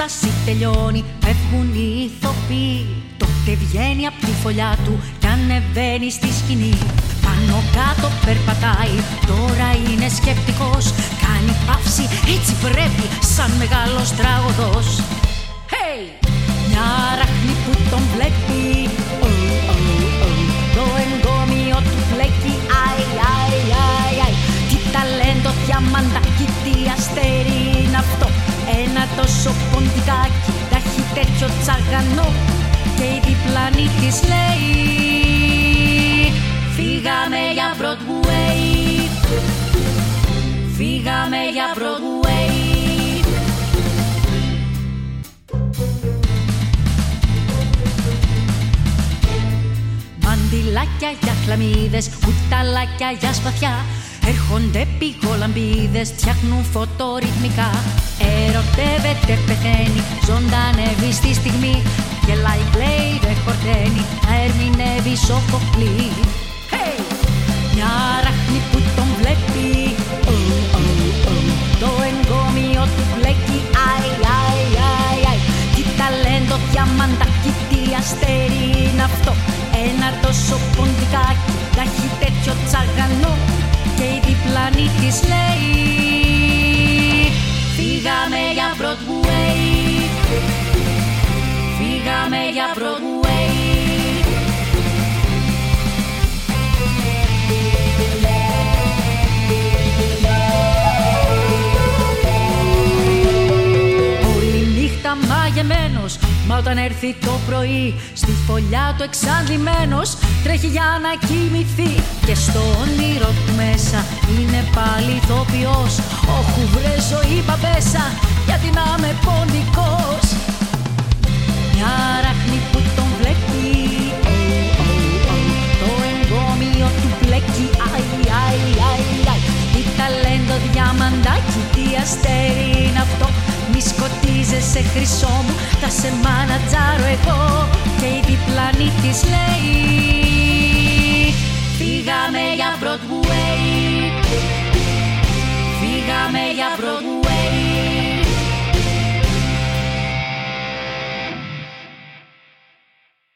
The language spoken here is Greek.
παράσταση τελειώνει Φεύγουν οι ηθοποιοί. Τότε βγαίνει από τη φωλιά του Κι ανεβαίνει στη σκηνή. Πάνω κάτω περπατάει Τώρα είναι σκεπτικός. Κάνει παύση έτσι πρέπει Σαν μεγάλος τραγωδός. Hey! Μια ράχνη που τον βλέπει. Oh, oh, oh. Το εγκόμιο του φλέκει. Αι, αι, αι, αι Τι ταλέντο διαμαντάκι Τι αστέρι. είναι αυτό Ένα τόσο ποντικάκι Τα έχει τέτοιο τσαγανό Και η διπλανή της λέει Φύγαμε για Broadway Φύγαμε για Broadway Μαντιλάκια για χλαμίδες, κουταλάκια για σπαθιά Έρχονται πηγολαμπίδες, φτιάχνουν φωτορυθμικά. Ερωτεύεται, πεθαίνει, ζωντανεύει στη στιγμή. Γελάει, κλαίει, δεν χορταίνει, να ερμηνεύει σοφοκλή hey! Μια ράχνη που τον βλέπει. Oh, oh, oh. Το εγκόμιο του μπλέκει Αι, αι, αι, αι. Τι ταλέντο διαμαντάκι, τι αστέρι είναι αυτό. Ένα τόσο ποντικάκι, τα της λέει Φύγαμε για Broadway Φύγαμε για Broadway Όλη νύχτα μαγεμένος Μα όταν έρθει το πρωί Στη φωλιά του εξαντλημένος Τρέχει για να κοιμηθεί Και στο πάλι ηθοποιός Όχου βρε ζωή παπέσα Γιατί να είμαι ποντικός Μια ράχνη που τον βλέπει. Oh, oh, oh. Το εγκόμιο του μπλέκει Αι, αι, αι, αι. Τι ταλέντο διαμαντάκι Τι αστέρι είναι αυτό. Μη σκοτίζεσαι χρυσό μου Θα σε μάνατζάρω εγώ. Και η Φύγαμε για